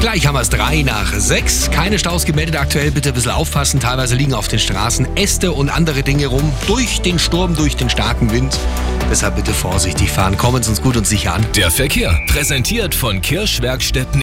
Gleich haben wir es drei nach sechs. Keine Staus gemeldet aktuell. Bitte ein bisschen aufpassen. Teilweise liegen auf den Straßen Äste und andere Dinge rum. Durch den Sturm, durch den starken Wind. Deshalb bitte vorsichtig fahren. Kommen Sie uns gut und sicher an. Der Verkehr. Präsentiert von Kirschwerkstätten